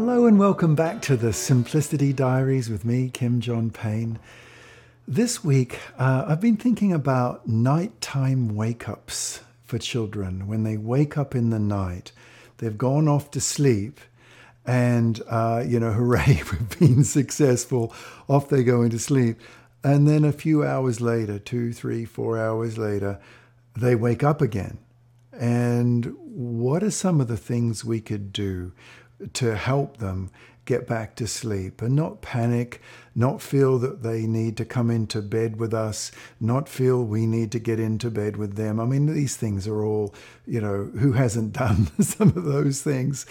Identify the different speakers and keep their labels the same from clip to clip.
Speaker 1: Hello and welcome back to the Simplicity Diaries with me, Kim John Payne. This week, uh, I've been thinking about nighttime wake ups for children. When they wake up in the night, they've gone off to sleep, and, uh, you know, hooray, we've been successful. Off they go into sleep. And then a few hours later, two, three, four hours later, they wake up again. And what are some of the things we could do? To help them get back to sleep and not panic, not feel that they need to come into bed with us, not feel we need to get into bed with them. I mean, these things are all, you know, who hasn't done some of those things?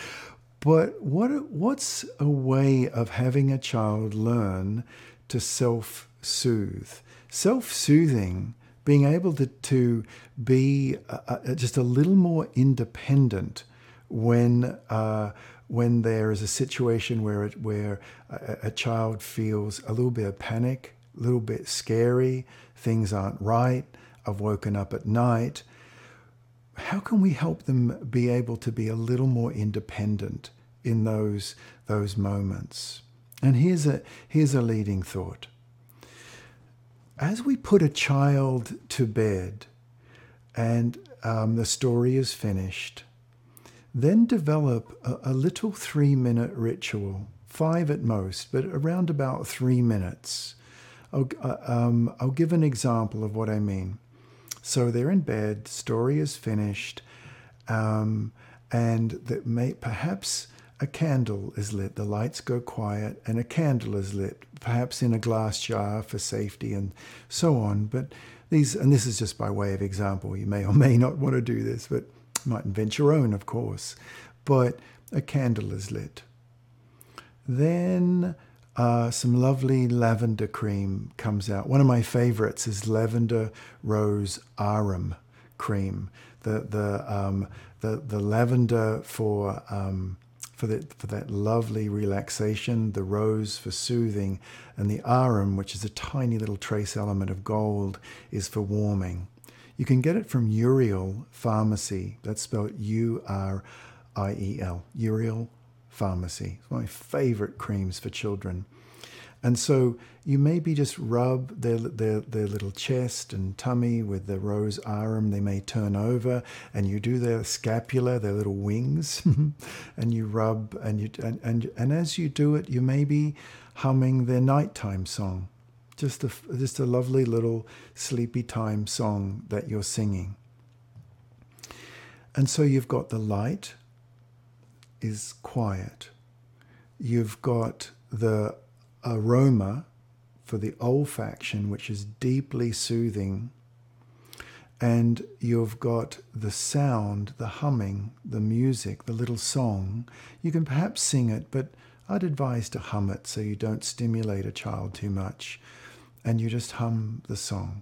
Speaker 1: But what what's a way of having a child learn to self-soothe? Self-soothing being able to, to be uh, just a little more independent when uh, when there is a situation where it, where a, a child feels a little bit of panic, a little bit scary, things aren't right, I've woken up at night. How can we help them be able to be a little more independent in those those moments? And here's a here's a leading thought. As we put a child to bed, and um, the story is finished, then develop a, a little three minute ritual, five at most, but around about three minutes. I'll, uh, um, I'll give an example of what I mean. So they're in bed, the story is finished, um, and that may, perhaps a candle is lit, the lights go quiet, and a candle is lit, perhaps in a glass jar for safety and so on. But these, and this is just by way of example, you may or may not want to do this, but might invent your own, of course, but a candle is lit. Then uh, some lovely lavender cream comes out. One of my favorites is lavender rose aurum cream. The the um, the the lavender for um, for that for that lovely relaxation, the rose for soothing, and the aurum, which is a tiny little trace element of gold, is for warming. You can get it from Uriel Pharmacy. That's spelled U R I E L. Uriel Pharmacy. It's one of my favorite creams for children. And so you maybe just rub their, their, their little chest and tummy with the rose aurum. They may turn over and you do their scapula, their little wings, and you rub and you and, and and as you do it, you may be humming their nighttime song just a, just a lovely little sleepy time song that you're singing. And so you've got the light is quiet. You've got the aroma for the olfaction, which is deeply soothing. And you've got the sound, the humming, the music, the little song. You can perhaps sing it, but I'd advise to hum it so you don't stimulate a child too much and you just hum the song.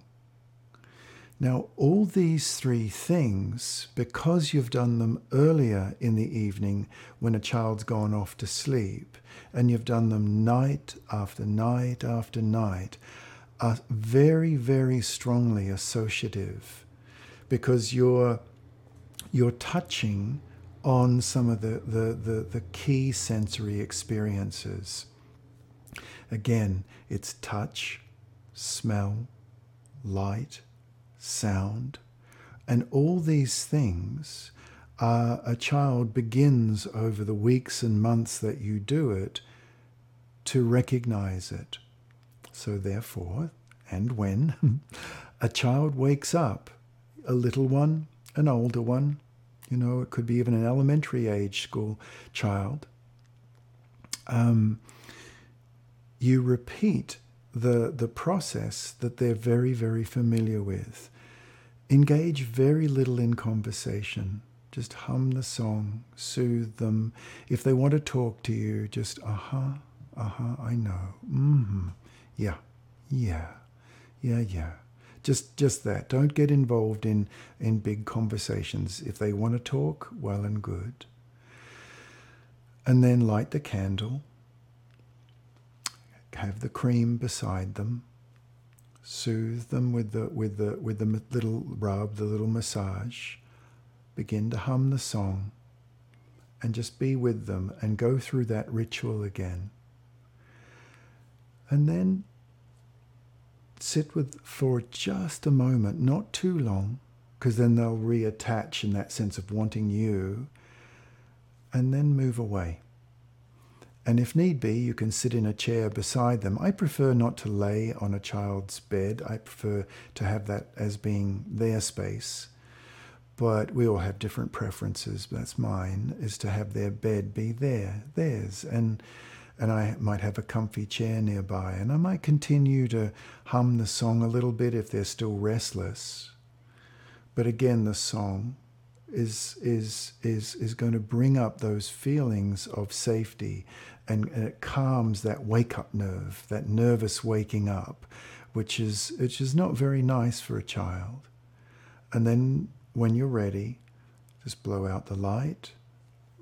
Speaker 1: Now, all these three things, because you've done them earlier in the evening when a child's gone off to sleep, and you've done them night after night after night, are very, very strongly associative because you're, you're touching on some of the, the, the, the key sensory experiences. Again, it's touch, smell, light, sound, and all these things, uh, a child begins over the weeks and months that you do it to recognize it. So, therefore, and when a child wakes up, a little one, an older one, you know, it could be even an elementary age school child, um, you repeat the, the process that they're very, very familiar with. Engage very little in conversation. Just hum the song, soothe them. If they want to talk to you, just, uh huh, uh huh, I know. Mm-hmm. Yeah, yeah, yeah, yeah. Just, just that. Don't get involved in, in big conversations. If they want to talk, well and good. And then light the candle have the cream beside them, soothe them with the, with the, with the little rub, the little massage, begin to hum the song, and just be with them and go through that ritual again. And then sit with for just a moment, not too long, because then they'll reattach in that sense of wanting you, and then move away. And if need be, you can sit in a chair beside them. I prefer not to lay on a child's bed. I prefer to have that as being their space. But we all have different preferences. That's mine, is to have their bed be there, theirs. And and I might have a comfy chair nearby, and I might continue to hum the song a little bit if they're still restless. But again, the song is is is is going to bring up those feelings of safety, and, and it calms that wake up nerve, that nervous waking up, which is which is not very nice for a child. And then when you're ready, just blow out the light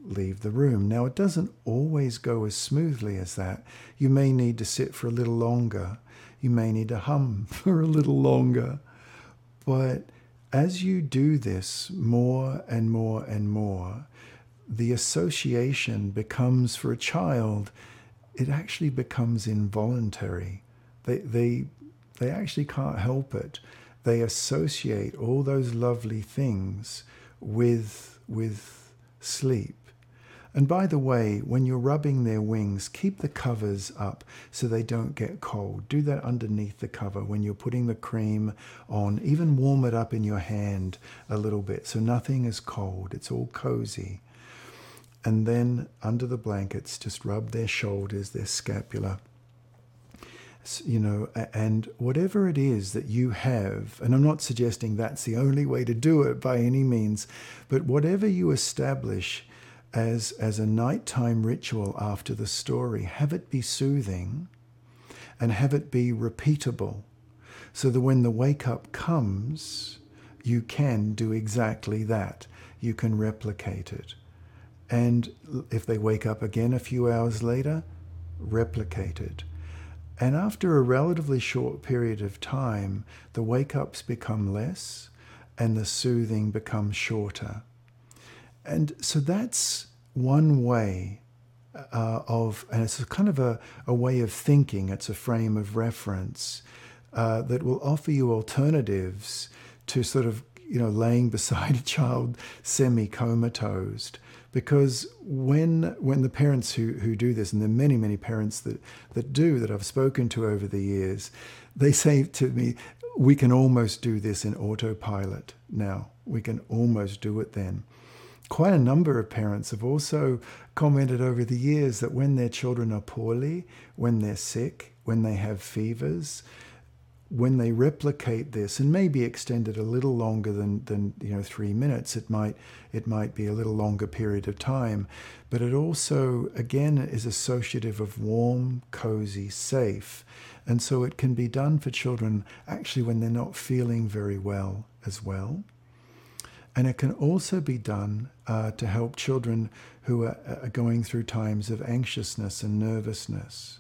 Speaker 1: leave the room. Now, it doesn't always go as smoothly as that. You may need to sit for a little longer. You may need to hum for a little longer. But as you do this more and more and more, the association becomes for a child, it actually becomes involuntary. They, they, they actually can't help it. They associate all those lovely things with, with sleep. And by the way, when you're rubbing their wings, keep the covers up so they don't get cold. Do that underneath the cover when you're putting the cream on. Even warm it up in your hand a little bit so nothing is cold. It's all cozy. And then under the blankets, just rub their shoulders, their scapula you know, and whatever it is that you have, and I'm not suggesting that's the only way to do it by any means, but whatever you establish as, as a nighttime ritual after the story. Have it be soothing and have it be repeatable so that when the wake up comes, you can do exactly that. You can replicate it. And if they wake up again a few hours later, replicate it. And after a relatively short period of time, the wake ups become less and the soothing becomes shorter. And so that's one way uh, of, and it's kind of a, a way of thinking, it's a frame of reference uh, that will offer you alternatives to sort of, you know, laying beside a child semi comatose. Because when, when the parents who, who do this, and there are many, many parents that, that do that I've spoken to over the years, they say to me, we can almost do this in autopilot now. We can almost do it then quite a number of parents have also commented over the years that when their children are poorly, when they're sick, when they have fevers, when they replicate this and maybe extend it a little longer than, than you know three minutes, it might it might be a little longer period of time, but it also again is associative of warm, cozy, safe, and so it can be done for children actually when they're not feeling very well as well. And it can also be done uh, to help children who are, are going through times of anxiousness and nervousness.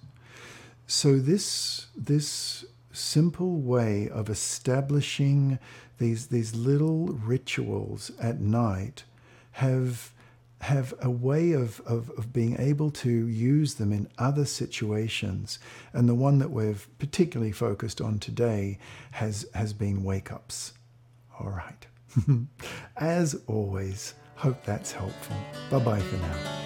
Speaker 1: So this this simple way of establishing these these little rituals at night have have a way of, of, of being able to use them in other situations. And the one that we've particularly focused on today has, has been wake ups. All right. As always, hope that's helpful. Bye bye for now.